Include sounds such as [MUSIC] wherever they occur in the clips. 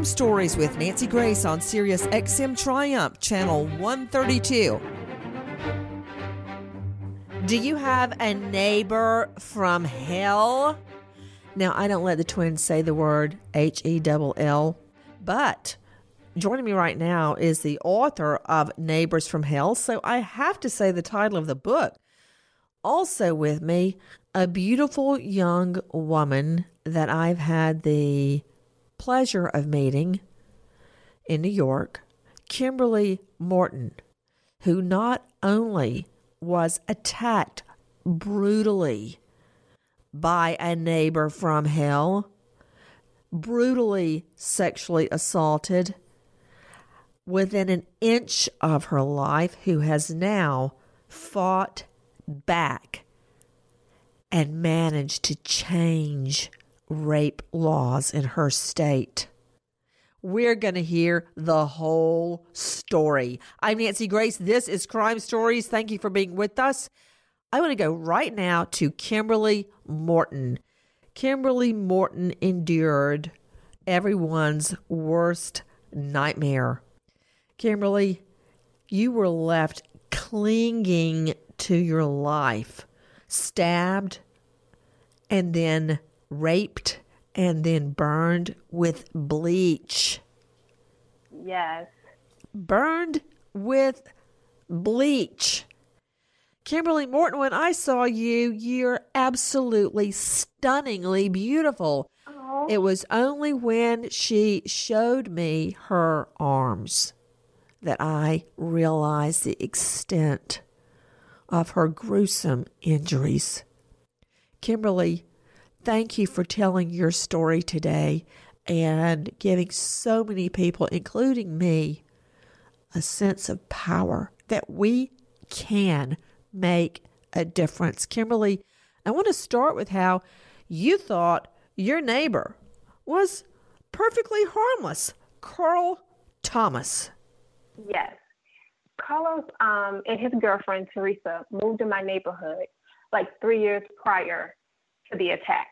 Crime Stories with Nancy Grace on Sirius XM Triumph, Channel 132. Do you have a neighbor from hell? Now, I don't let the twins say the word H E double L, but joining me right now is the author of Neighbors from Hell. So I have to say the title of the book. Also with me, a beautiful young woman that I've had the pleasure of meeting in New York, Kimberly Morton, who not only was attacked brutally by a neighbor from hell, brutally sexually assaulted within an inch of her life, who has now fought back and managed to change rape laws in her state. We're going to hear the whole story. I'm Nancy Grace. This is Crime Stories. Thank you for being with us. I want to go right now to Kimberly Morton. Kimberly Morton endured everyone's worst nightmare. Kimberly, you were left clinging to your life, stabbed and then raped and then burned with bleach. Yes. Burned with bleach. Kimberly Morton, when I saw you, you're absolutely stunningly beautiful. Oh. It was only when she showed me her arms that I realized the extent of her gruesome injuries. Kimberly, thank you for telling your story today and giving so many people, including me, a sense of power that we can make a difference. Kimberly, I want to start with how you thought your neighbor was perfectly harmless, Carl Thomas. Yes. Carlos um, and his girlfriend Teresa moved in my neighborhood like three years prior to the attack.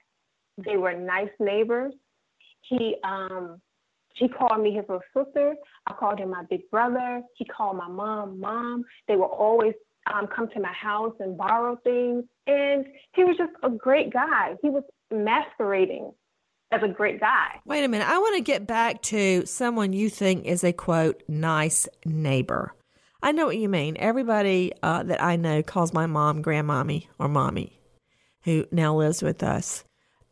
They were nice neighbors. He um, he called me his little sister. I called him my big brother. He called my mom mom. They would always um, come to my house and borrow things. And he was just a great guy. He was masquerading as a great guy. Wait a minute. I want to get back to someone you think is a quote nice neighbor. I know what you mean. Everybody uh, that I know calls my mom grandmommy or mommy, who now lives with us.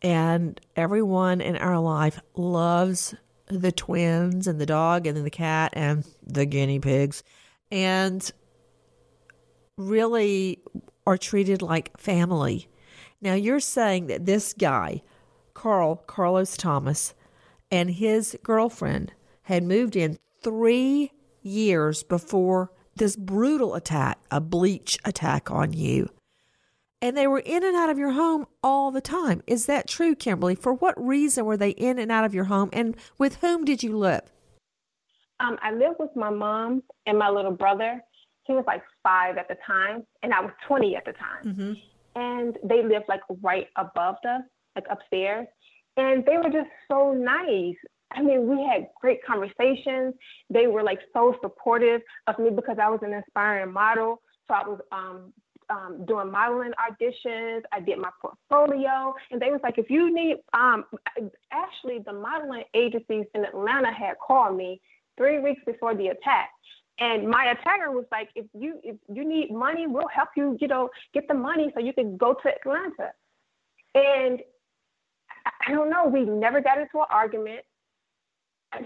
And everyone in our life loves the twins and the dog and the cat and the guinea pigs and really are treated like family. Now, you're saying that this guy, Carl, Carlos Thomas, and his girlfriend had moved in three years before this brutal attack, a bleach attack on you. And they were in and out of your home all the time. Is that true, Kimberly? For what reason were they in and out of your home? And with whom did you live? Um, I lived with my mom and my little brother. He was like five at the time, and I was 20 at the time. Mm-hmm. And they lived like right above us, like upstairs. And they were just so nice. I mean, we had great conversations. They were like so supportive of me because I was an inspiring model. So I was um, um, doing modeling auditions. I did my portfolio, and they was like, if you need, um, actually, the modeling agencies in Atlanta had called me three weeks before the attack. And my attacker was like, if you if you need money, we'll help you, you know, get the money so you can go to Atlanta. And I don't know, we never got into an argument.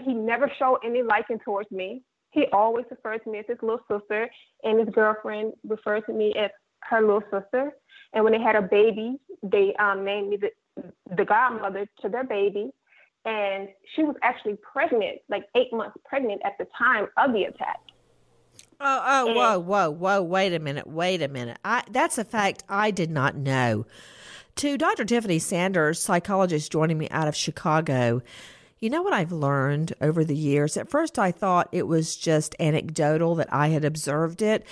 He never showed any liking towards me. He always referred to me as his little sister, and his girlfriend referred to me as her little sister. And when they had a baby, they um, named me the, the godmother to their baby. And she was actually pregnant, like eight months pregnant at the time of the attack. Oh, oh, whoa, whoa, whoa! Wait a minute, wait a minute. I, that's a fact I did not know. To Dr. Tiffany Sanders, psychologist joining me out of Chicago, you know what I've learned over the years? At first, I thought it was just anecdotal that I had observed it,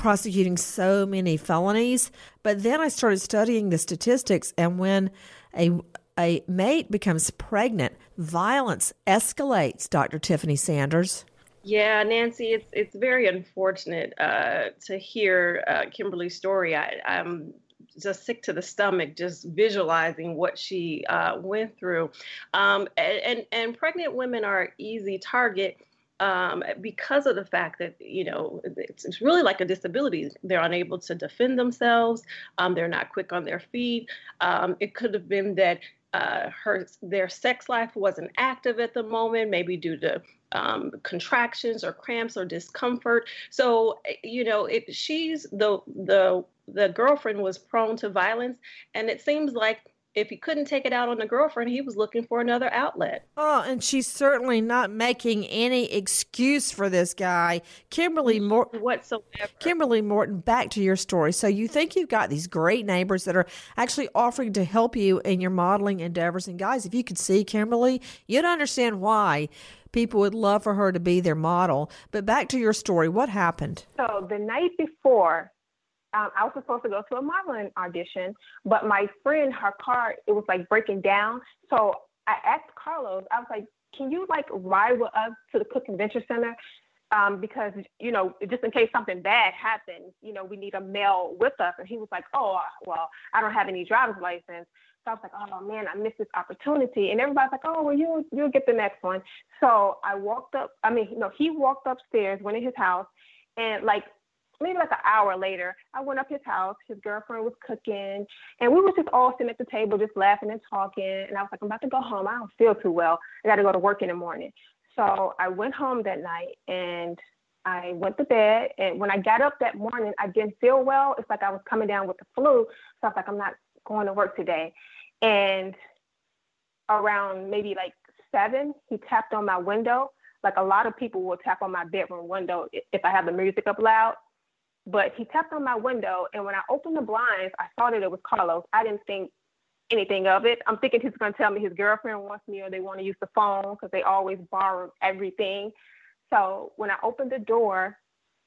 prosecuting so many felonies. But then I started studying the statistics, and when a a mate becomes pregnant, violence escalates, Dr. Tiffany Sanders. Yeah, Nancy, it's it's very unfortunate uh, to hear uh, Kimberly's story. I, I'm just sick to the stomach just visualizing what she uh, went through. Um, and, and pregnant women are easy target. Um, because of the fact that you know it's, it's, really like a disability. They're unable to defend themselves um, they're not quick on their feet. Um, it could have been that uh, her their sex life wasn't active at the moment maybe due to um, contractions or cramps or discomfort. So you know if she's the the the girlfriend was prone to violence, and it seems like if he couldn't take it out on the girlfriend, he was looking for another outlet. Oh, and she's certainly not making any excuse for this guy. Kimberly Morton whatsoever. Kimberly Morton, back to your story. So you think you've got these great neighbors that are actually offering to help you in your modeling endeavors. And guys, if you could see Kimberly, you'd understand why people would love for her to be their model. But back to your story, what happened? So the night before um, I was supposed to go to a modeling audition, but my friend, her car, it was like breaking down. So I asked Carlos, I was like, can you like ride with us to the Cook Convention Center? Um, because, you know, just in case something bad happens, you know, we need a male with us. And he was like, oh, well, I don't have any driver's license. So I was like, oh man, I missed this opportunity. And everybody's like, oh, well, you, you'll get the next one. So I walked up, I mean, you know, he walked upstairs, went in his house, and like maybe like an hour later, I went up his house. His girlfriend was cooking, and we were just all sitting at the table, just laughing and talking. And I was like, I'm about to go home. I don't feel too well. I got to go to work in the morning. So I went home that night and I went to bed. And when I got up that morning, I didn't feel well. It's like I was coming down with the flu. So I was like, I'm not going to work today. And around maybe like seven, he tapped on my window. Like a lot of people will tap on my bedroom window if I have the music up loud. But he tapped on my window, and when I opened the blinds, I saw that it was Carlos. I didn't think anything of it. I'm thinking he's going to tell me his girlfriend wants me or they want to use the phone because they always borrow everything. So when I opened the door,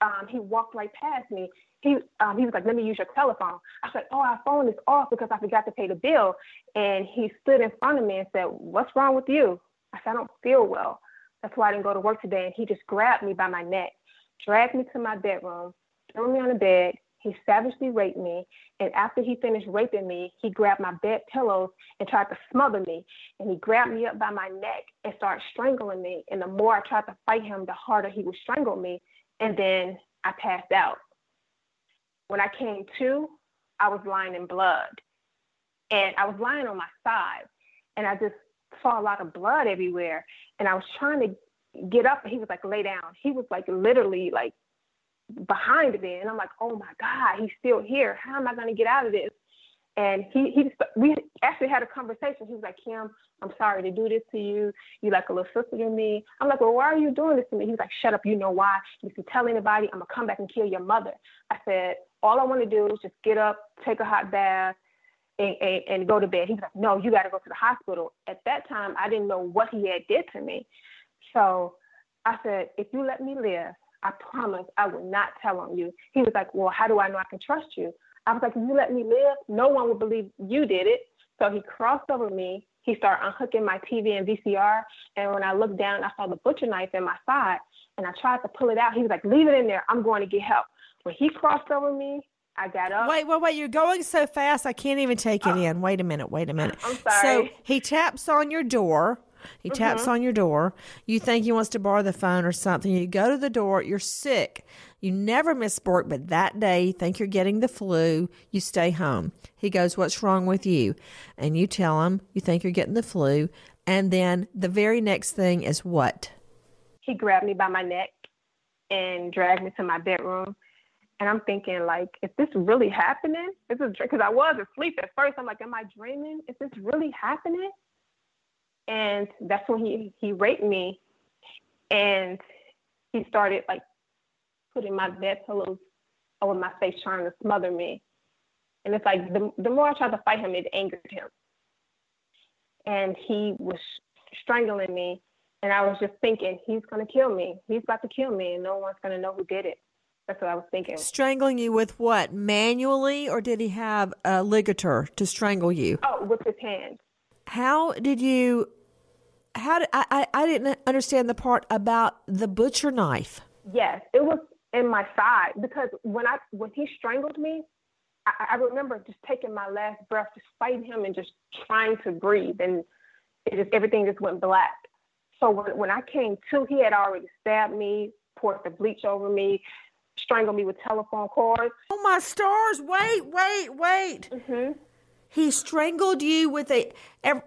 um, he walked right past me. He um, he was like, "Let me use your telephone." I said, "Oh, our phone is off because I forgot to pay the bill." And he stood in front of me and said, "What's wrong with you?" I said, "I don't feel well. That's why I didn't go to work today." And he just grabbed me by my neck, dragged me to my bedroom, threw me on the bed. He savagely raped me. And after he finished raping me, he grabbed my bed pillows and tried to smother me. And he grabbed me up by my neck and started strangling me. And the more I tried to fight him, the harder he would strangle me. And then I passed out. When I came to, I was lying in blood. And I was lying on my side. And I just saw a lot of blood everywhere. And I was trying to get up. And he was like, lay down. He was like literally like behind me. And I'm like, oh my God, he's still here. How am I going to get out of this? And he, he, we actually had a conversation. He was like, Kim, I'm sorry to do this to you. You like a little sister to me. I'm like, well, why are you doing this to me? He's like, shut up. You know why? If you tell anybody, I'm to come back and kill your mother. I said, all I want to do is just get up, take a hot bath, and, and, and go to bed. He was like, no, you got to go to the hospital. At that time, I didn't know what he had did to me. So I said, if you let me live, I promise I will not tell on you. He was like, Well, how do I know I can trust you? I was like, If you let me live, no one will believe you did it. So he crossed over me. He started unhooking my TV and VCR. And when I looked down, I saw the butcher knife in my side. And I tried to pull it out. He was like, Leave it in there. I'm going to get help. When he crossed over me, I got up. Wait, wait, wait. You're going so fast. I can't even take it oh. in. Wait a minute. Wait a minute. I'm sorry. So he taps on your door. He mm-hmm. taps on your door. You think he wants to borrow the phone or something. You go to the door. You're sick. You never miss work, but that day you think you're getting the flu. You stay home. He goes, What's wrong with you? And you tell him you think you're getting the flu. And then the very next thing is what? He grabbed me by my neck and dragged me to my bedroom. And I'm thinking, like, is this really happening? This Is this because I was asleep at first? I'm like, am I dreaming? Is this really happening? And that's when he he raped me, and he started like putting my bed pillows over my face, trying to smother me. And it's like the the more I tried to fight him, it angered him, and he was strangling me. And I was just thinking, he's gonna kill me. He's about to kill me, and no one's gonna know who did it. That's what I was thinking. Strangling you with what? Manually, or did he have a ligature to strangle you? Oh, with his hands. How did you how did I, I I didn't understand the part about the butcher knife. Yes, it was in my side because when I when he strangled me, I, I remember just taking my last breath, just fighting him and just trying to breathe, and it just everything just went black. So when when I came to, he had already stabbed me, poured the bleach over me, strangled me with telephone cords. Oh my stars! Wait, wait, wait. hmm He strangled you with a.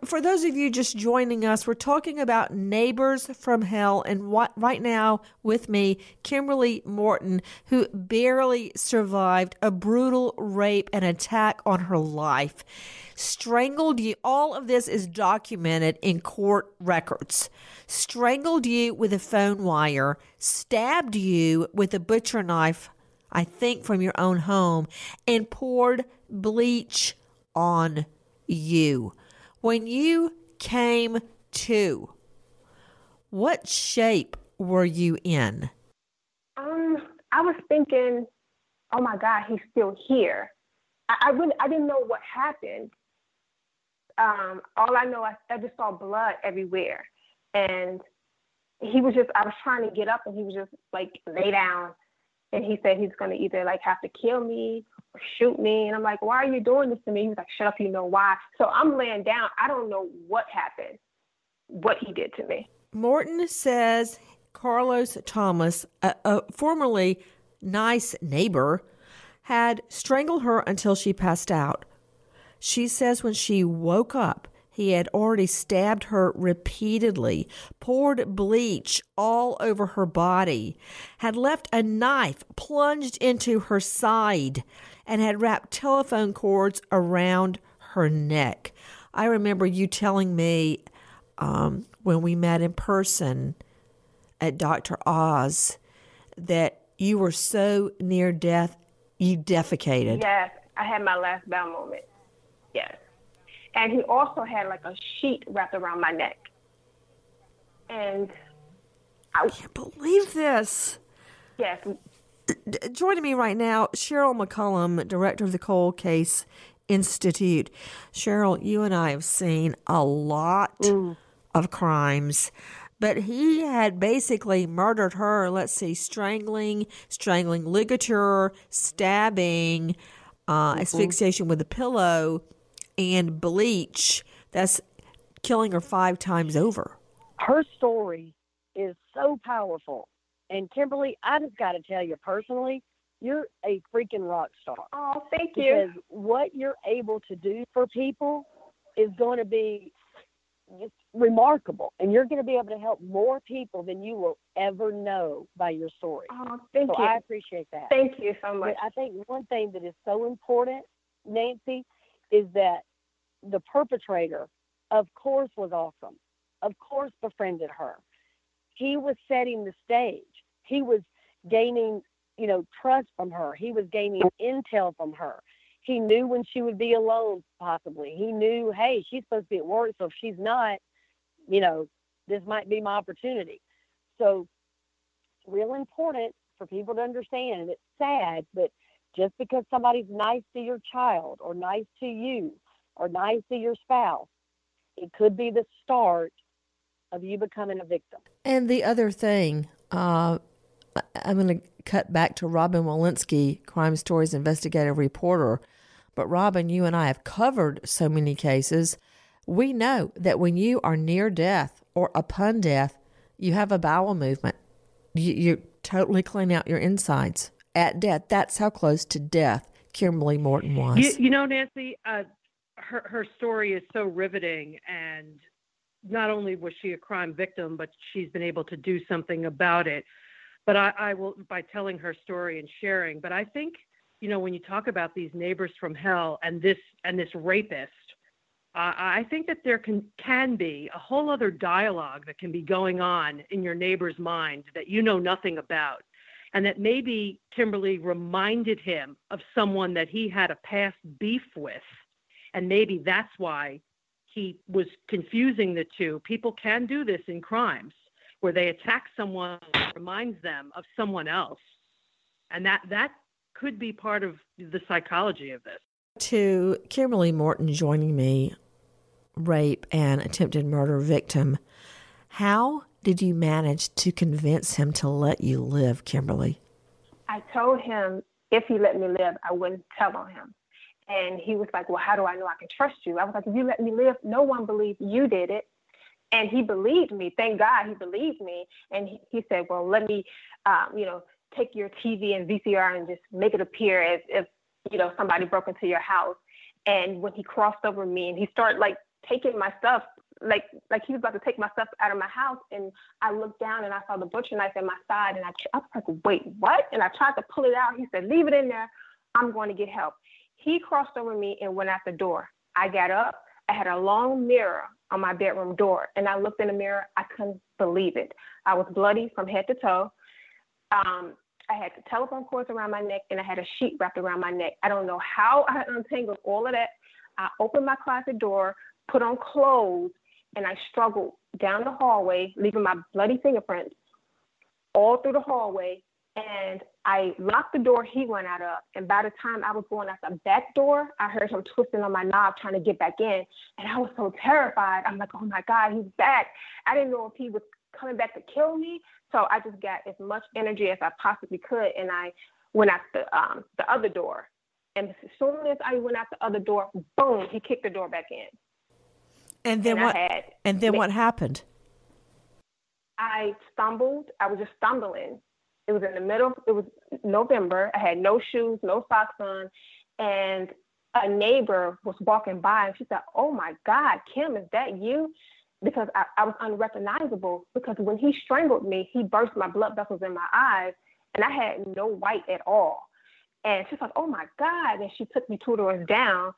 For those of you just joining us, we're talking about Neighbors from Hell, and what, right now with me, Kimberly Morton, who barely survived a brutal rape and attack on her life. Strangled you. All of this is documented in court records. Strangled you with a phone wire, stabbed you with a butcher knife, I think from your own home, and poured bleach on you. When you came to, what shape were you in? Um, I was thinking, oh my God, he's still here. I, I really, I didn't know what happened. Um, all I know, I, I just saw blood everywhere, and he was just. I was trying to get up, and he was just like lay down, and he said he's gonna either like have to kill me or shoot me, and I'm like, why are you doing this to me? He was like, shut up, you know why? So I'm laying down. I don't know what happened, what he did to me. Morton says Carlos Thomas, a, a formerly nice neighbor, had strangled her until she passed out. She says when she woke up, he had already stabbed her repeatedly, poured bleach all over her body, had left a knife plunged into her side, and had wrapped telephone cords around her neck. I remember you telling me um, when we met in person at Dr. Oz that you were so near death, you defecated. Yes, I had my last bowel moment. Yes. And he also had like a sheet wrapped around my neck. And I, can't believe this. yes, D- joining me right now, Cheryl McCollum, director of the Cold Case Institute. Cheryl, you and I have seen a lot of crimes, but he had basically murdered her. Let's see, strangling, strangling ligature, stabbing, uh, asphyxiation with a pillow, and bleach. That's killing her five times over. her story is so powerful. And Kimberly, I just got to tell you personally, you're a freaking rock star. oh, thank Because you. Because what you're able to do for people is going to be just remarkable. And you're going to be able to help more people than you will ever know by your story. Oh, thank so you. I appreciate that. Thank you so But much. I think one thing that is so important, Nancy, is that the perpetrator, of course, was awesome. Of course, befriended her. He was setting the stage. He was gaining, you know, trust from her. He was gaining intel from her. He knew when she would be alone, possibly. He knew, hey, she's supposed to be at work, so if she's not, you know, this might be my opportunity. So, real important for people to understand. And it's sad, but just because somebody's nice to your child or nice to you or nice to your spouse, it could be the start of you becoming a victim. And the other thing, uh, I'm going to cut back to Robin Walensky, Crime Stories investigative reporter. But Robin, you and I have covered so many cases. We know that when you are near death or upon death, you have a bowel movement. You, you totally clean out your insides at death. That's how close to death Kimberly Morton was. You, you know, Nancy, uh, her her story is so riveting, and not only was she a crime victim, but she's been able to do something about it. But I, I will by telling her story and sharing. But I think, you know, when you talk about these neighbors from hell and this and this rapist, uh, I think that there can can be a whole other dialogue that can be going on in your neighbor's mind that you know nothing about and that maybe Kimberly reminded him of someone that he had a past beef with. And maybe that's why he was confusing the two. People can do this in crimes where they attack someone reminds them of someone else. And that that could be part of the psychology of this. to Kimberly Morton joining me, rape and attempted murder victim. How did you manage to convince him to let you live, Kimberly? I told him if he let me live, I wouldn't tell on him. And he was like, Well, how do I know I can trust you? I was like, If you let me live, no one believes you did it. And he believed me. Thank God he believed me. And he, he said, Well, let me, um, you know, take your TV and VCR and just make it appear as if, you know, somebody broke into your house. And when he crossed over me and he started like taking my stuff, like like he was about to take my stuff out of my house, and I looked down and I saw the butcher knife in my side, and I, I was like, wait, what? And I tried to pull it out. He said, leave it in there. I'm going to get help. He crossed over me and went out the door. I got up. I had a long mirror on my bedroom door, and I looked in the mirror. I couldn't believe it. I was bloody from head to toe. Um, I had the telephone cords around my neck, and I had a sheet wrapped around my neck. I don't know how I untangled all of that. I opened my closet door, put on clothes, and I struggled down the hallway, leaving my bloody fingerprints all through the hallway. And I locked the door he went out of. And by the time I was going out the back door, I heard him twisting on my knob trying to get back in. And I was so terrified. I'm like, oh my God, he's back. I didn't know if he was coming back to kill me. So I just got as much energy as I possibly could. And I went out the, um, the other door. And as soon as I went out the other door, boom, he kicked the door back in. And then And what? had- and then what happened? I stumbled. I was just stumbling. It was in the middle. It was November. I had no shoes, no socks on, and a neighbor was walking by, and she said, "Oh my God, Kim, is that you?" Because I, I was unrecognizable. Because when he strangled me, he burst my blood vessels in my eyes, and I had no white at all. And she's like, "Oh my God!" And she took me two doors down,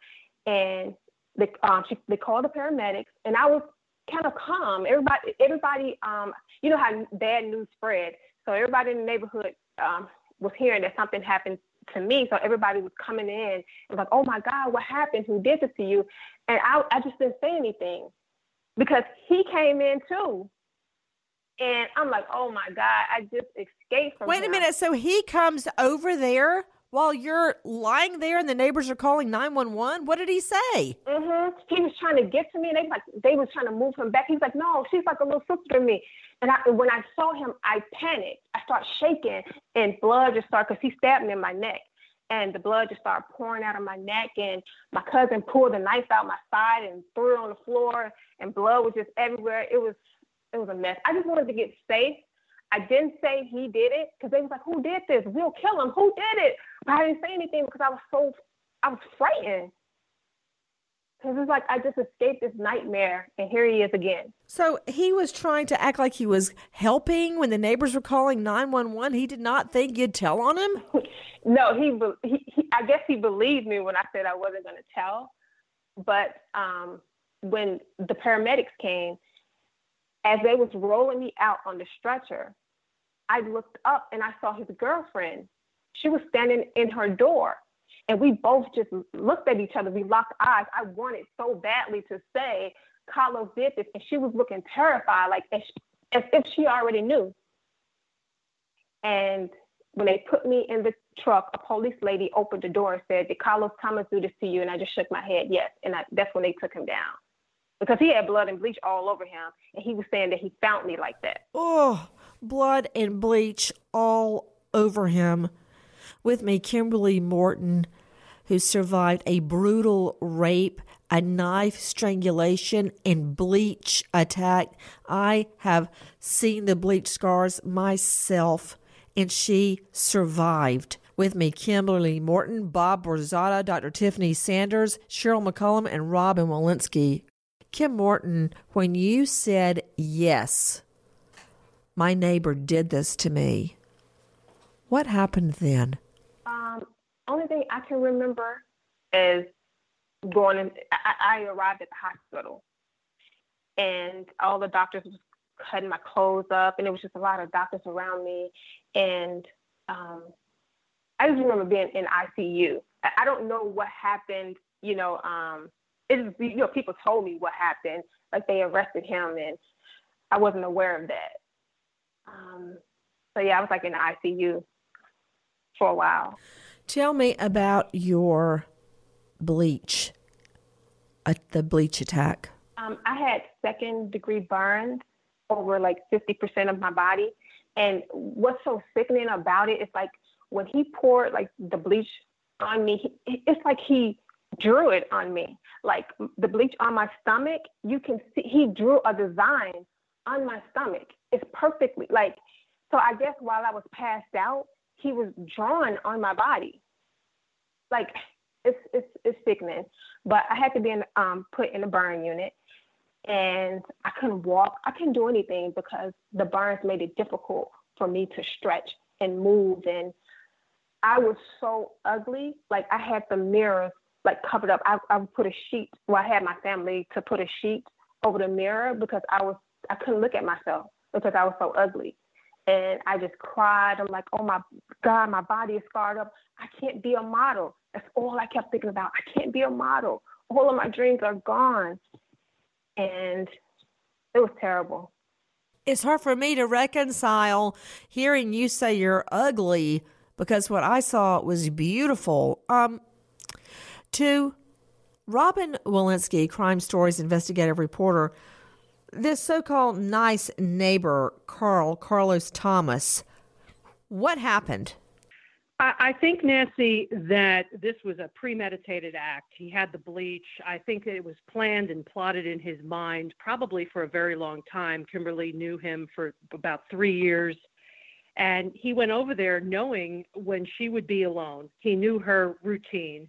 and they um, she, they called the paramedics, and I was kind of calm. Everybody, everybody, um, you know how bad news spread. So everybody in the neighborhood um, was hearing that something happened to me. So everybody was coming in and like, oh my God, what happened? Who did this to you? And I, I just didn't say anything because he came in too. And I'm like, oh my God, I just escaped from Wait a minute. So he comes over there while you're lying there, and the neighbors are calling nine one one. What did he say? Mm-hmm. He was trying to get to me, and they like they was trying to move him back. He's like, "No, she's like a little sister to me." And I, when I saw him, I panicked. I started shaking, and blood just started because he stabbed me in my neck, and the blood just started pouring out of my neck. And my cousin pulled the knife out my side and threw it on the floor, and blood was just everywhere. It was it was a mess. I just wanted to get safe. I didn't say he did it because they was like, "Who did this? We'll kill him. Who did it?" But I didn't say anything because I was so I was frightened. Because it's like I just escaped this nightmare, and here he is again. So he was trying to act like he was helping when the neighbors were calling 911. He did not think you'd tell on him? [LAUGHS] No, he, he, he I guess he believed me when I said I wasn't going to tell. But um, when the paramedics came, as they was rolling me out on the stretcher, I looked up and I saw his girlfriend. She was standing in her door. And we both just looked at each other. We locked eyes. I wanted so badly to say, Carlos did this. And she was looking terrified, like as, as if she already knew. And when they put me in the truck, a police lady opened the door and said, Did Carlos Thomas do this to you? And I just shook my head, yes. And I, that's when they took him down. Because he had blood and bleach all over him. And he was saying that he found me like that. Oh, blood and bleach all over him. With me, Kimberly Morton, who survived a brutal rape, a knife strangulation, and bleach attack. I have seen the bleach scars myself, and she survived. With me, Kimberly Morton, Bob Borzotta, Dr. Tiffany Sanders, Cheryl McCollum, and Robin Walensky. Kim Morton, when you said yes, my neighbor did this to me, what happened then? Um, only thing I can remember is going in, I, I arrived at the hospital and all the doctors was cutting my clothes up and it was just a lot of doctors around me. And um, I just remember being in ICU. I, I don't know what happened, you know, um, it you know, people told me what happened, like they arrested him and I wasn't aware of that. Um, so yeah, I was like in the ICU for a while. Tell me about your bleach, uh, the bleach attack. Um, I had second degree burns over like 50% of my body. And what's so sickening about it is like when he poured like the bleach on me, it's like he drew it on me. Like the bleach on my stomach, you can see he drew a design on my stomach. It's perfectly like so I guess while I was passed out, he was drawn on my body. Like it's it's it's sickening. But I had to be in, um, put in a burn unit, and I couldn't walk. I couldn't do anything because the burns made it difficult for me to stretch and move. And I was so ugly. Like I had the mirrors like covered up. I, I would put a sheet. Well, I had my family to put a sheet over the mirror because I was I couldn't look at myself because I was so ugly. And I just cried. I'm like, oh my God, my body is scarred up. I can't be a model. That's all I kept thinking about. I can't be a model. All of my dreams are gone. And it was terrible. It's hard for me to reconcile hearing you say you're ugly because what I saw was beautiful. Um, to Robin Walensky, Crime Stories investigative reporter, this so called nice neighbor, Carl, Carlos Thomas, what happened? I, think, Nancy, that this was a premeditated act. He had the bleach. I think it was planned and plotted in his mind, probably for a very long time. Kimberly knew him for about three years. And he went over there knowing when she would be alone. He knew her routine.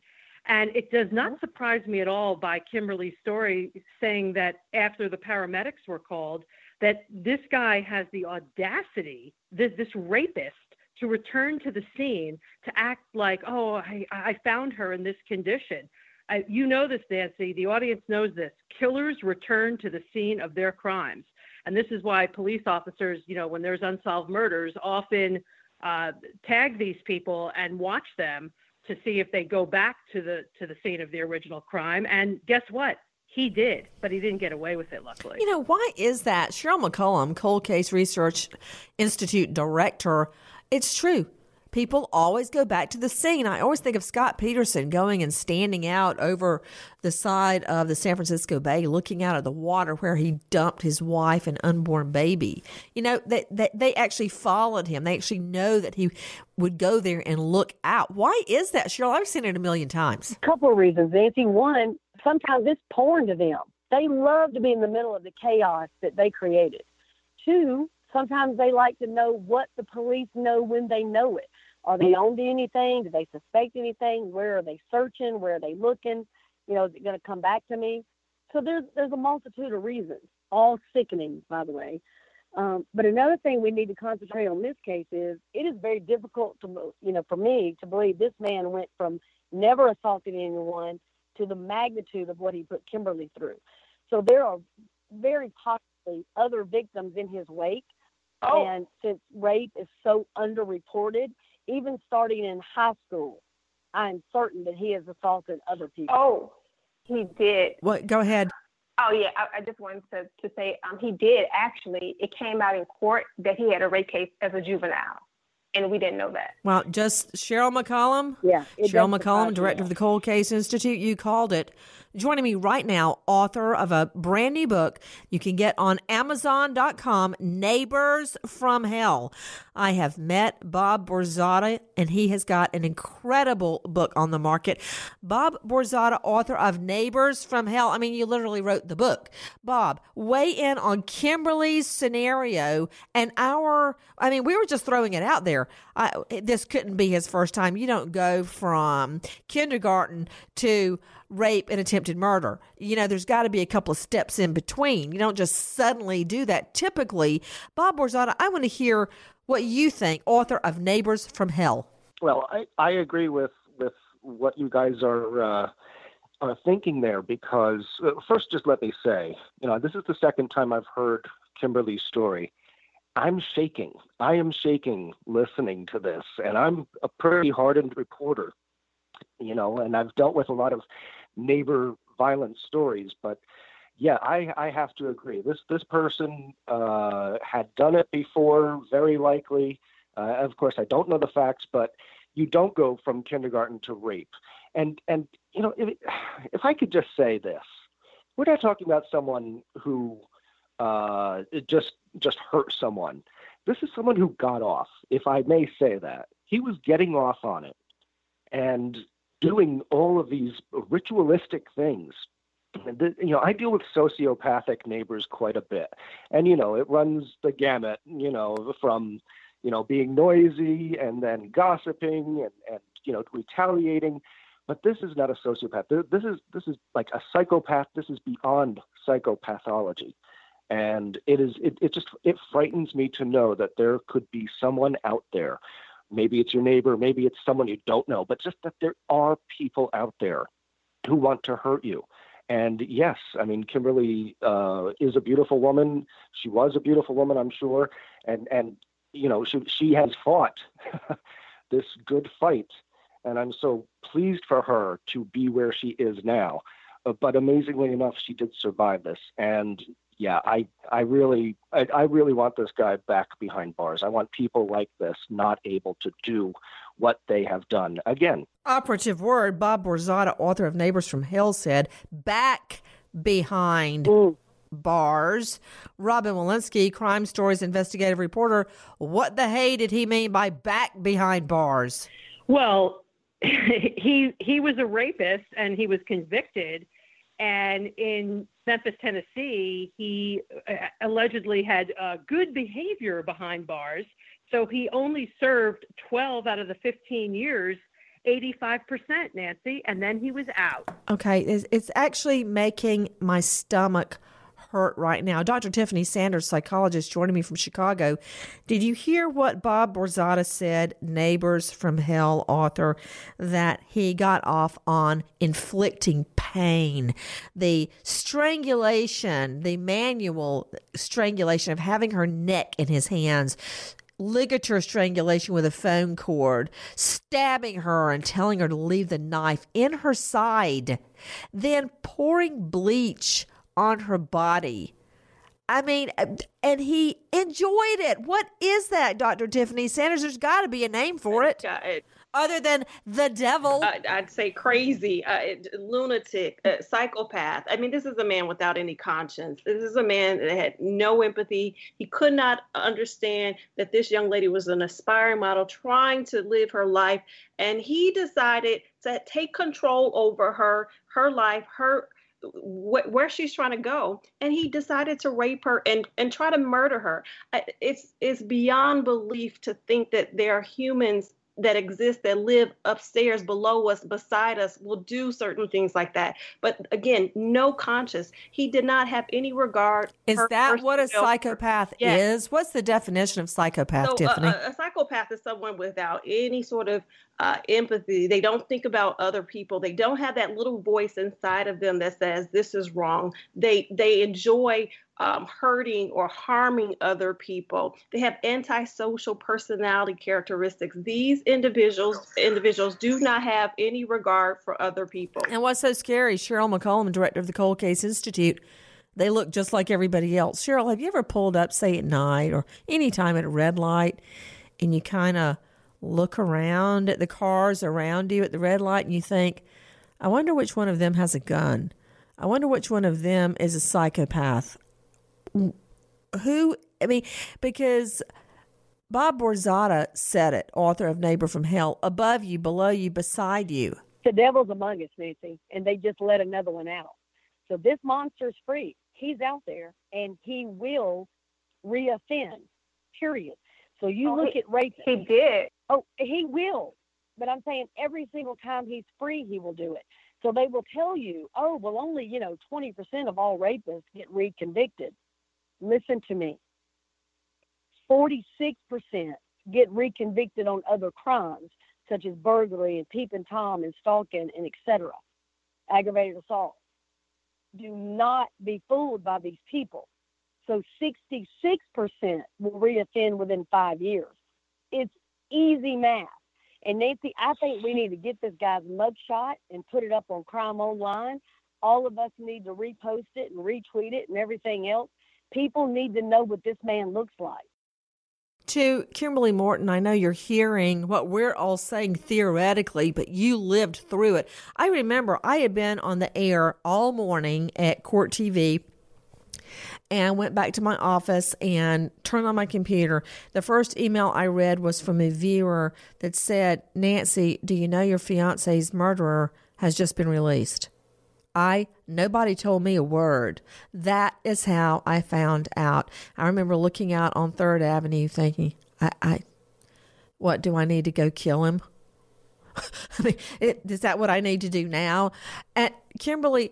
And it does not mm-hmm. surprise me at all by Kimberly's story saying that after the paramedics were called, that this guy has the audacity, this, this rapist, to return to the scene to act like, oh, I, I found her in this condition. I, you know this, Nancy. The audience knows this. Killers return to the scene of their crimes. And this is why police officers, you know, when there's unsolved murders, often uh, tag these people and watch them to see if they go back to the to the scene of the original crime. And guess what? He did, but he didn't get away with it, luckily. You know, why is that? Cheryl McCollum, Cold Case Research Institute director, it's true. People always go back to the scene. I always think of Scott Peterson going and standing out over the side of the San Francisco Bay, looking out at the water where he dumped his wife and unborn baby. You know, they, they, they actually followed him. They actually know that he would go there and look out. Why is that, Cheryl? I've seen it a million times. A couple of reasons, Nancy. One, sometimes it's porn to them. They love to be in the middle of the chaos that they created. Two, sometimes they like to know what the police know when they know it. Are they on to anything? Do they suspect anything? Where are they searching? Where are they looking? You know, is it going to come back to me? So there's there's a multitude of reasons, all sickening, by the way. Um, but another thing we need to concentrate on this case is it is very difficult to, you know, for me to believe this man went from never assaulting anyone to the magnitude of what he put Kimberly through. So there are very possibly other victims in his wake Oh. And since rape is so underreported, even starting in high school, I'm certain that he has assaulted other people. Oh, he did. What? Go ahead. Oh yeah, I, I just wanted to, to say um, he did actually. It came out in court that he had a rape case as a juvenile and we didn't know that. Well, just Cheryl McCollum. Yeah, Cheryl McCollum, director of the Cold Case Institute. You called it. Joining me right now, author of a brand new book you can get on Amazon.com, Neighbors from Hell. I have met Bob Borzotta, and he has got an incredible book on the market. Bob Borzotta, author of Neighbors from Hell. I mean, you literally wrote the book. Bob, weigh in on Kimberly's scenario and our. I mean, we were just throwing it out there. I, this couldn't be his first time. You don't go from kindergarten to rape and attempted murder. You know, there's got to be a couple of steps in between. You don't just suddenly do that. Typically, Bob Borzotta, I want to hear what you think, author of Neighbors from Hell. Well, I, I agree with, with what you guys are. Uh, are thinking there because uh, first just let me say you know this is the second time i've heard kimberly's story i'm shaking i am shaking listening to this and i'm a pretty hardened reporter you know and i've dealt with a lot of neighbor violent stories. But yeah, I, I have to agree. This this person uh, had done it before, very likely. Uh, of course, I don't know the facts, but you don't go from kindergarten to rape. And and you know, if, if I could just say this, we're not talking about someone who uh, just just hurt someone. This is someone who got off, if I may say that. He was getting off on it and doing all of these ritualistic things. You know, I deal with sociopathic neighbors quite a bit, and you know, it runs the gamut. You know, from you know being noisy and then gossiping and, and you know retaliating. But this is not a sociopath. This is this is like a psychopath. This is beyond psychopathology, and it is it, it just it frightens me to know that there could be someone out there Maybe it's your neighbor, maybe it's someone you don't know, but just that there are people out there who want to hurt you. And yes, I mean Kimberly uh, is a beautiful woman. She was a beautiful woman, I'm sure, and and you know she she has fought [LAUGHS] this good fight, and I'm so pleased for her to be where she is now. Uh, but amazingly enough, she did survive this, and yeah, I I really I, I, really want this guy back behind bars. I want people like this not able to do what they have done again. Operative word: Bob Borzotta, author of Neighbors from Hell, said back behind. Ooh. Bars. Robin Walensky, crime stories investigative reporter. What the hey did he mean by back behind bars? Well, [LAUGHS] he he was a rapist and he was convicted and in Memphis, Tennessee, he uh, allegedly had uh, good behavior behind bars. So he only served 12 out of the 15 years 85%, Nancy, and then he was out. Okay, it's, it's actually making my stomach hurt right now. Dr. Tiffany Sanders, psychologist, joining me from Chicago. Did you hear what Bob Borzotta said, Neighbors from Hell author, that he got off on inflicting pain, the strangulation, the manual strangulation of having her neck in his hands? ligature strangulation with a phone cord, stabbing her and telling her to leave the knife in her side, then pouring bleach on her body. I mean, and he enjoyed it. What is that, Dr. Tiffany Sanders? There's got to be a name for it. Other than the devil. Uh, I'd say crazy, uh, lunatic, uh, psychopath. I mean, this is a man without any conscience. This is a man that had no empathy. He could not understand that this young lady was an aspiring model trying to live her life. And he decided to take control over her, her life, her wh- where she's trying to go. And he decided to rape her and and try to murder her. It's it's beyond belief to think that there are humans that exist that live upstairs below us beside us will do certain things like that. But again no conscience. He did not have any regard is that what a psychopath yes. is? What's the definition of psychopath so uh, tiffany? a, a, psychopath is someone without any sort of uh, empathy they don't think about other people they don't have that little voice inside of them that says this is wrong they they enjoy um, hurting or harming other people. They have antisocial personality characteristics. These individuals individuals do not have any regard for other people. And what's so scary? Cheryl McCollum, director of the Cold Case Institute. They look just like everybody else. Cheryl, have you ever pulled up, say at night or any time at a red light, and you kind of look around at the cars around you at the red light and you think, I wonder which one of them has a gun. I wonder which one of them is a psychopath who I mean, because Bob Borzotta said it, author of Neighbor from Hell, above you, below you, beside you. The devil's among us, Nancy, and they just let another one out. So this monster's free. He's out there and he will reoffend, period. So you oh, look he, at rape. He did. Oh, he will. But I'm saying every single time he's free, he will do it. So they will tell you, oh, well, only, you know, 20% of all rapists get reconvicted listen to me. 46% get reconvicted on other crimes, such as burglary and peeping Tom and stalking and etc. Aggravated assault. Do not be fooled by these people. So 66% will reoffend within five years. It's easy math. And Nancy, I think we need to get this guy's mugshot and put it up on Crime Online. All of us need to repost it and retweet it and everything else People need to know what this man looks like. To Kimberly Morton, I know you're hearing what we're all saying theoretically, but you lived through it. I remember I had been on the air all morning at Court TV and went back to my office and turned on my computer. The first email I read was from a viewer that said, Nancy, do you know your fiance's murderer has just been released? I nobody told me a word. That is how I found out. I remember looking out on Third Avenue thinking, I, I what do I need to go kill him? [LAUGHS] I mean, it, is that what I need to do now? And Kimberly,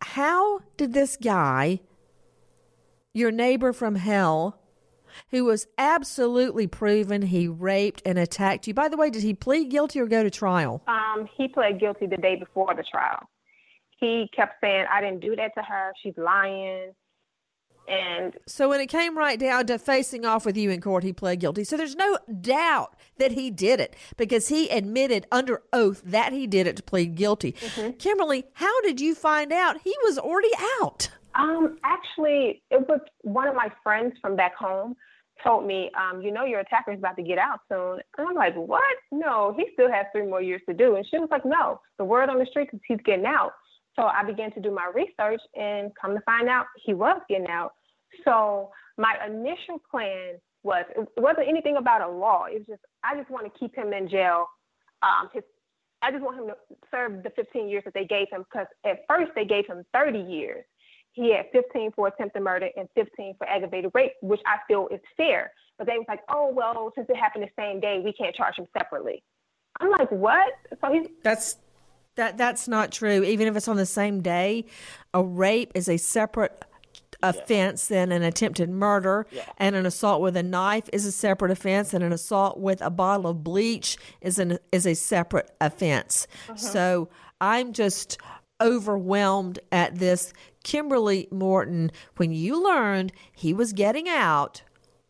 how did this guy, your neighbor from hell, who was absolutely proven he raped and attacked you. By the way, did he plead guilty or go to trial? Um, he pled guilty the day before the trial he kept saying, I didn't do that to her. She's lying. And so when it came right down to facing off with you in court, he pled guilty. So there's no doubt that he did it because he admitted under oath that he did it to plead guilty. Mm-hmm. Kimberly, how did you find out he was already out? Um, actually, it was one of my friends from back home told me, um, you know, your attacker is about to get out soon. And I'm like, what? No, he still has three more years to do. And she was like, no, the word on the street is he's getting out. So I began to do my research and come to find out he was getting out. So my initial plan was it wasn't anything about a law. It was just I just want to keep him in jail. Um, his I just want him to serve the 15 years that they gave him because at first they gave him 30 years. He had 15 for attempted murder and 15 for aggravated rape, which I feel is fair. But they was like, oh well, since it happened the same day, we can't charge him separately. I'm like, what? So he's that's that that's not true. Even if it's on the same day, a rape is a separate offense yeah. than an attempted murder, yeah. and an assault with a knife is a separate offense, and an assault with a bottle of bleach is an is a separate offense. Uh-huh. So I'm just overwhelmed at this. Kimberly Morton, when you learned he was getting out,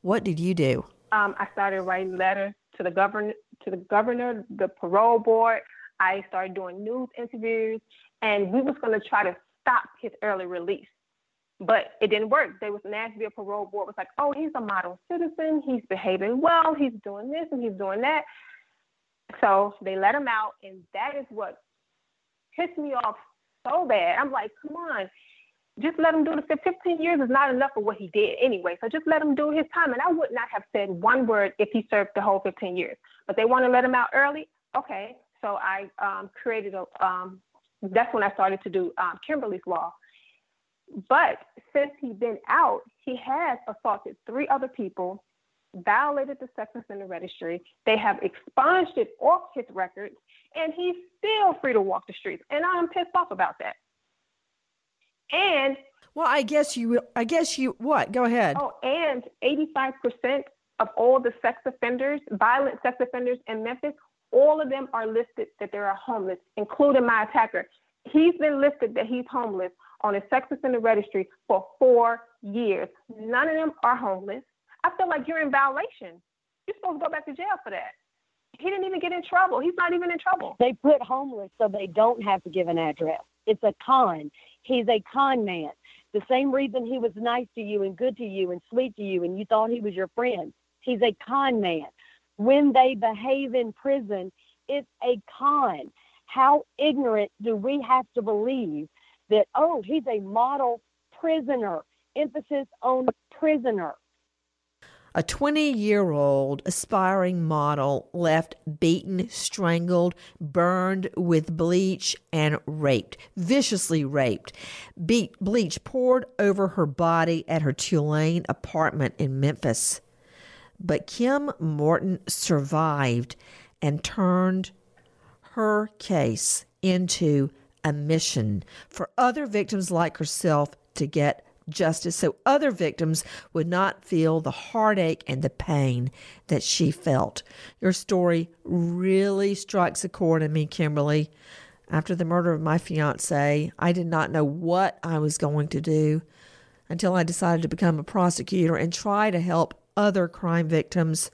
what did you do? Um, I started writing letters to the governor, to the governor, the parole board. I started doing news interviews, and we was going to try to stop his early release. But it didn't work. There was Nashville Parole Board was like, oh, he's a model citizen. He's behaving well. He's doing this and he's doing that. So they let him out, and that is what pissed me off so bad. I'm like, come on, just let him do the 15 years is not enough for what he did anyway. So just let him do his time. And I would not have said one word if he served the whole 15 years. But they want to let him out early. Okay, so I um, created a, um, that's when I started to do um, Kimberly's Law. But since he's been out, he has assaulted three other people, violated the sex offender registry. They have expunged it off his records, and he's still free to walk the streets. And I'm pissed off about that. And well, I guess you, I guess you, what? Go ahead. Oh, and 85% of all the sex offenders, violent sex offenders in Memphis, all of them are listed that they are homeless, including my attacker. He's been listed that he's homeless on a sex offender registry for four years. None of them are homeless. I feel like you're in violation. You're supposed to go back to jail for that. He didn't even get in trouble. He's not even in trouble. They put homeless so they don't have to give an address. It's a con. He's a con man. The same reason he was nice to you and good to you and sweet to you and you thought he was your friend. He's a con man when they behave in prison, it's a con. How ignorant do we have to believe that, oh, he's a model prisoner? Emphasis on prisoner. A 20 year old aspiring model left beaten, strangled, burned with bleach, and raped, viciously raped. Be- bleach poured over her body at her Tulane apartment in Memphis. But Kim Morton survived and turned her case into a mission for other victims like herself to get justice so other victims would not feel the heartache and the pain that she felt. Your story really strikes a chord in me, Kimberly. After the murder of my fiance, I did not know what I was going to do until I decided to become a prosecutor and try to help other crime victims.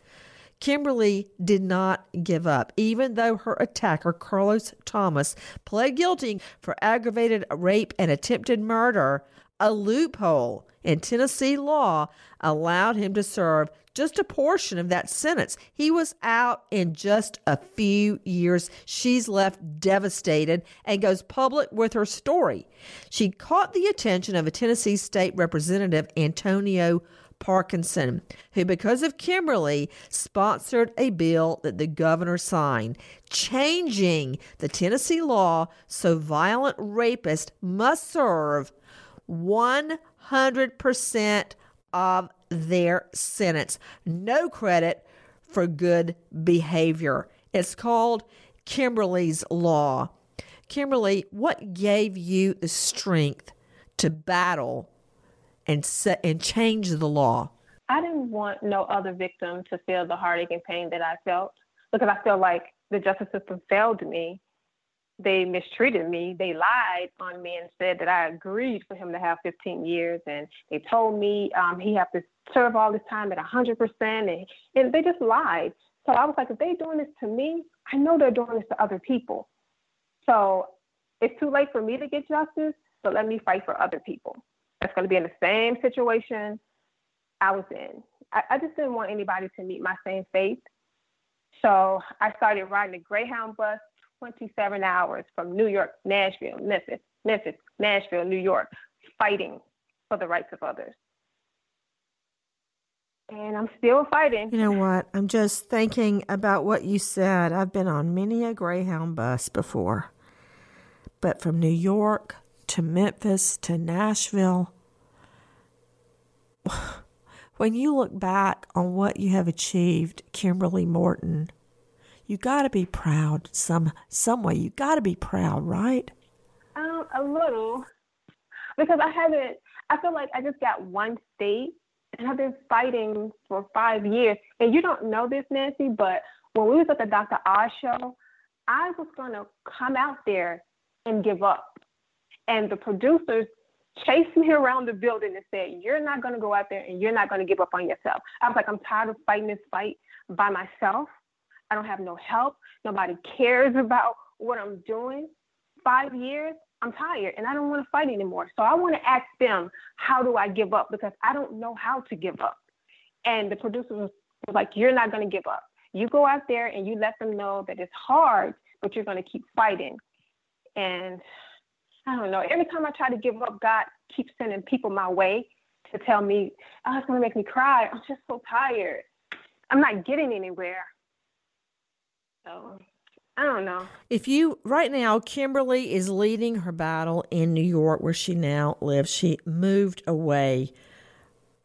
Kimberly did not give up, even though her attacker, Carlos Thomas, pled guilty for aggravated rape and attempted murder. A loophole in Tennessee law allowed him to serve just a portion of that sentence. He was out in just a few years. She's left devastated and goes public with her story. She caught the attention of a Tennessee state representative, Antonio Parkinson, who, because of Kimberly, sponsored a bill that the governor signed, changing the Tennessee law so violent rapists must serve 100% of their sentence. No credit for good behavior. It's called Kimberly's Law. Kimberly, what gave you the strength to battle and set and change the law? I didn't want no other victim to feel the heartache and pain that I felt because I feel like the justice system failed me they mistreated me. They lied on me and said that I agreed for him to have 15 years, and they told me um, he had to serve all this time at 100%, and, and they just lied. So I was like, if they're doing this to me, I know they're doing this to other people. So it's too late for me to get justice, but let me fight for other people. That's going to be in the same situation I was in. I, I just didn't want anybody to meet my same fate. So I started riding the Greyhound bus 27 hours from New York, Nashville, Memphis, Memphis, Nashville, New York, fighting for the rights of others. And I'm still fighting. You know what? I'm just thinking about what you said. I've been on many a Greyhound bus before, but from New York to Memphis to Nashville, [SIGHS] when you look back on what you have achieved, Kimberly Morton, you got to be proud some some way. You got to be proud, right? Um, a little, because I haven't. I feel like I just got one state, and I've been fighting for five years. And you don't know this, Nancy, but when we was at the Dr. Oz show, I was gonna come out there and give up, and the producers chased me around the building and said, "You're not gonna go out there, and you're not gonna give up on yourself." I was like, "I'm tired of fighting this fight by myself." I don't have no help. Nobody cares about what I'm doing. Five years, I'm tired and I don't want to fight anymore. So I want to ask them, how do I give up? Because I don't know how to give up. And the producer was, like, You're not going to give up. You go out there and you let them know that it's hard, but you're going to keep fighting. And I don't know. Every time I try to give up, God keeps sending people my way to tell me, oh, it's going to make me cry. I'm just so tired. I'm not getting anywhere. So I don't know. If you right now, Kimberly is leading her battle in New York, where she now lives. She moved away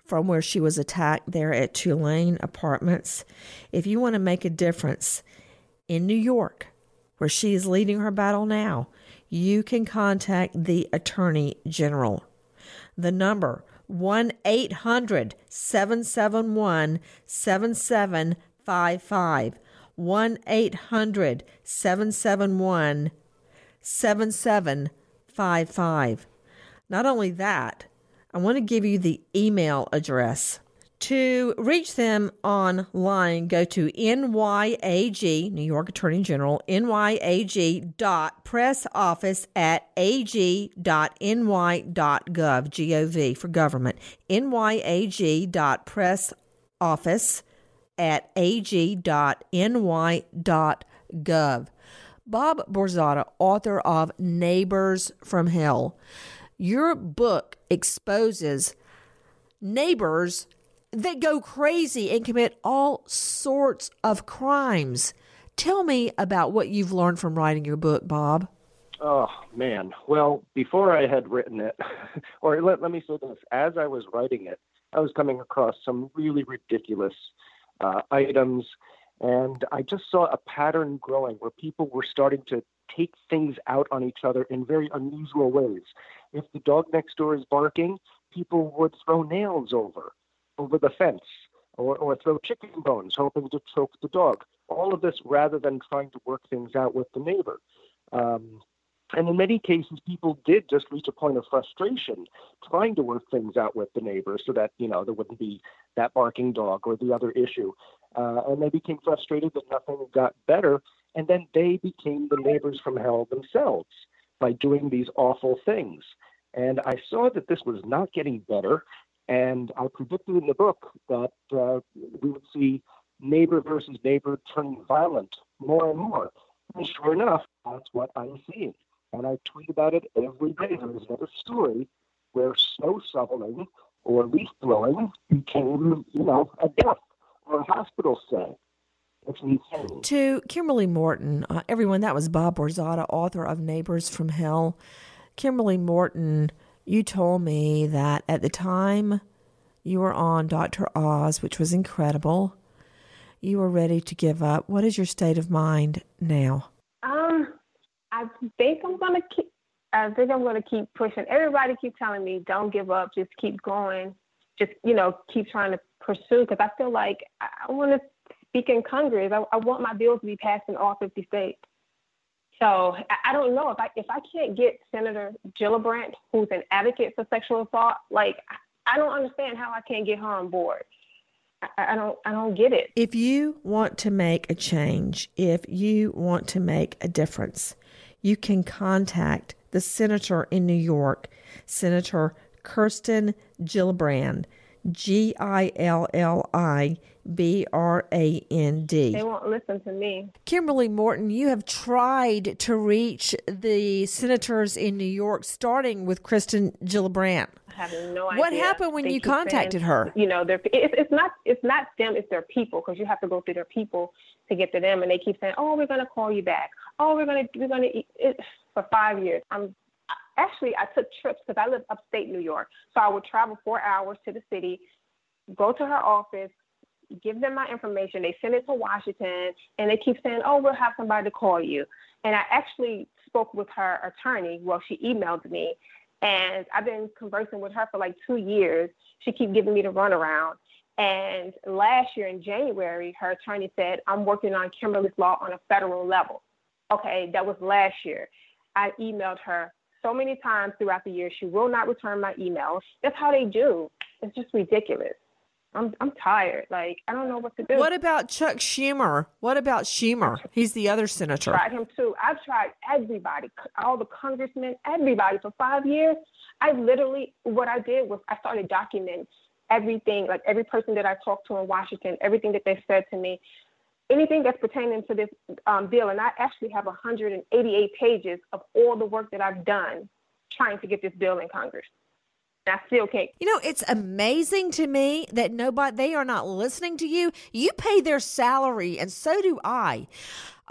from where she was attacked there at Tulane Apartments. If you want to make a difference in New York, where she is leading her battle now, you can contact the Attorney General. The number 1 800 771 7755. 1 800 771 7755. Not only that, I want to give you the email address. To reach them online, go to NYAG, New York Attorney General, NYAG dot press office at ag.ny.gov, G-O-V for government, NYAG dot press office at ag.ny.gov. Bob Borzotta, author of Neighbors from Hell. Your book exposes neighbors that go crazy and commit all sorts of crimes. Tell me about what you've learned from writing your book, Bob. Oh, man. Well, before I had written it, [LAUGHS] or let, let me say this, as I was writing it, I was coming across some really ridiculous uh, items. And I just saw a pattern growing where people were starting to take things out on each other in very unusual ways. If the dog next door is barking, people would throw nails over over the fence or, or throw chicken bones hoping to choke the dog. All of this rather than trying to work things out with the neighbor. Um, and in many cases, people did just reach a point of frustration trying to work things out with the neighbors so that, you know, there wouldn't be that barking dog or the other issue. Uh, and they became frustrated that nothing got better. And then they became the neighbors from hell themselves by doing these awful things. And I saw that this was not getting better, and I predicted in the book that uh, we would see neighbor versus neighbor turning violent more and more. And sure enough, that's what I'm seeing. And I tweet about it every day. There's another story where snow shoveling or leaf blowing became, you know, a death or a hospital stay. To Kimberly Morton, uh, everyone, that was Bob Borzotta, author of Neighbors from Hell. Kimberly Morton, you told me that at the time you were on Dr. Oz, which was incredible, you were ready to give up. What is your state of mind now? I think I'm gonna keep. I think I'm gonna keep pushing. Everybody keep telling me, "Don't give up. Just keep going. Just you know, keep trying to pursue." Because I feel like I want to speak in Congress. I, I want my bill to be passed in all 50 states. So I, I don't know if I if I can't get Senator Gillibrand, who's an advocate for sexual assault, like I don't understand how I can't get her on board. I, I don't I don't get it. If you want to make a change, if you want to make a difference, you can contact the senator in New York, Senator Kirsten Gillibrand, G I L L I B R A N D. They won't listen to me. Kimberly Morton, you have tried to reach the senators in New York, starting with Kristen Gillibrand. I have no idea. What happened when They you contacted saying, her? You know, it's, it's not it's not them, it's their people because you have to go through their people to get to them, and they keep saying, "Oh, we're going to call you back. Oh, we're to we're going to." It, for five years, I'm actually I took trips because I live upstate New York, so I would travel four hours to the city, go to her office, give them my information. They send it to Washington, and they keep saying, "Oh, we'll have somebody to call you." And I actually spoke with her attorney. Well, she emailed me, and I've been conversing with her for like two years. She keeps giving me the runaround. And last year in January, her attorney said, "I'm working on Kimberly's law on a federal level." Okay, that was last year. I emailed her so many times throughout the year. She will not return my emails. That's how they do. It's just ridiculous. I'm I'm tired. Like I don't know what to do. What about Chuck Schumer? What about Schumer? He's the other senator. I tried him too. I've tried everybody, all the congressmen, everybody for five years. I literally, what I did was I started documenting everything, like every person that I talked to in Washington, everything that they said to me, anything that's pertaining to this um, bill. And I actually have 188 pages of all the work that I've done trying to get this bill in Congress. And I still can't. You know, it's amazing to me that nobody, they are not listening to you. You pay their salary, and so do I.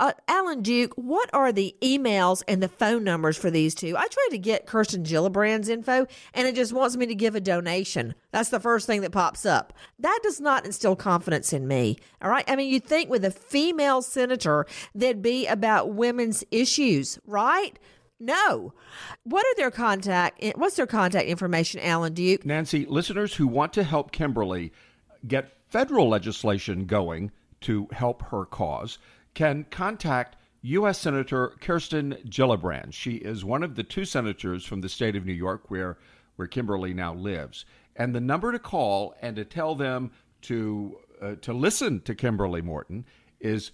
Uh, Alan Duke, what are the emails and the phone numbers for these two? I tried to get Kirsten Gillibrand's info, and it just wants me to give a donation. That's the first thing that pops up. That does not instill confidence in me. All right. I mean, you'd think with a female senator, that'd be about women's issues, right? No. What are their contact? What's their contact information, Alan Duke? Nancy, listeners who want to help Kimberly get federal legislation going to help her cause can contact U.S. Senator Kirsten Gillibrand. She is one of the two senators from the state of New York where, where Kimberly now lives. And the number to call and to tell them to, uh, to listen to Kimberly Morton is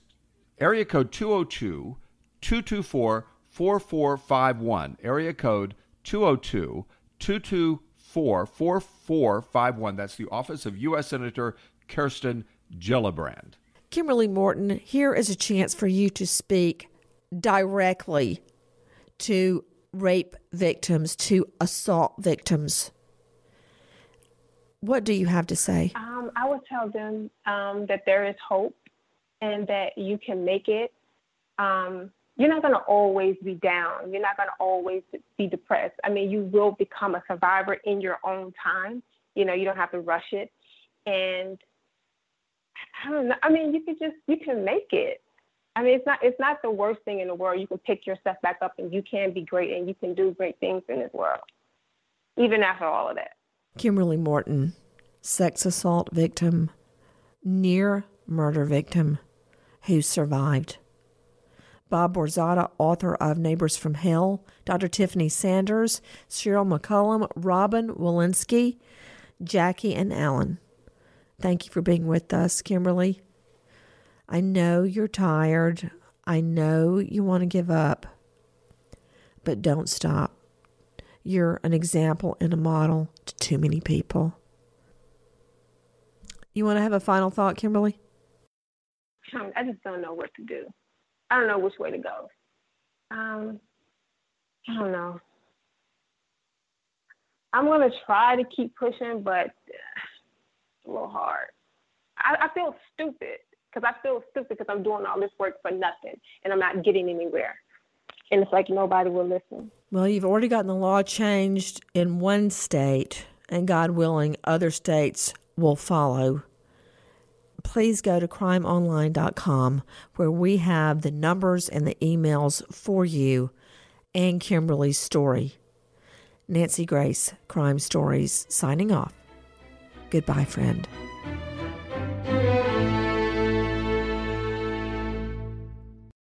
area code 202 224 4451. Area code 202 224 4451. That's the office of U.S. Senator Kirsten Gillibrand. Kimberly Morton, here is a chance for you to speak directly to rape victims, to assault victims. What do you have to say? Um, I would tell them um, that there is hope and that you can make it. Um, you're not going to always be down. You're not going to always be depressed. I mean, you will become a survivor in your own time. You know, you don't have to rush it. And I don't know. I mean, you can just you can make it. I mean, it's not it's not the worst thing in the world. You can pick yourself back up, and you can be great, and you can do great things in this world, even after all of that. Kimberly Morton, sex assault victim, near murder victim, who survived. Bob Borzotta, author of Neighbors from Hell, Dr. Tiffany Sanders, Cheryl McCollum, Robin Walensky, Jackie, and Alan. Thank you for being with us, Kimberly. I know you're tired. I know you want to give up, but don't stop. You're an example and a model to too many people. You want to have a final thought, Kimberly? I just don't know what to do. I don't know which way to go. Um, I don't know. I'm gonna try to keep pushing, but a little hard. I, I feel stupid because I feel stupid because I'm doing all this work for nothing and I'm not getting anywhere. And it's like nobody will listen. Well, you've already gotten the law changed in one state, and God willing, other states will follow. Please go to crimeonline.com where we have the numbers and the emails for you and Kimberly's story. Nancy Grace, Crime Stories, signing off. Goodbye, friend.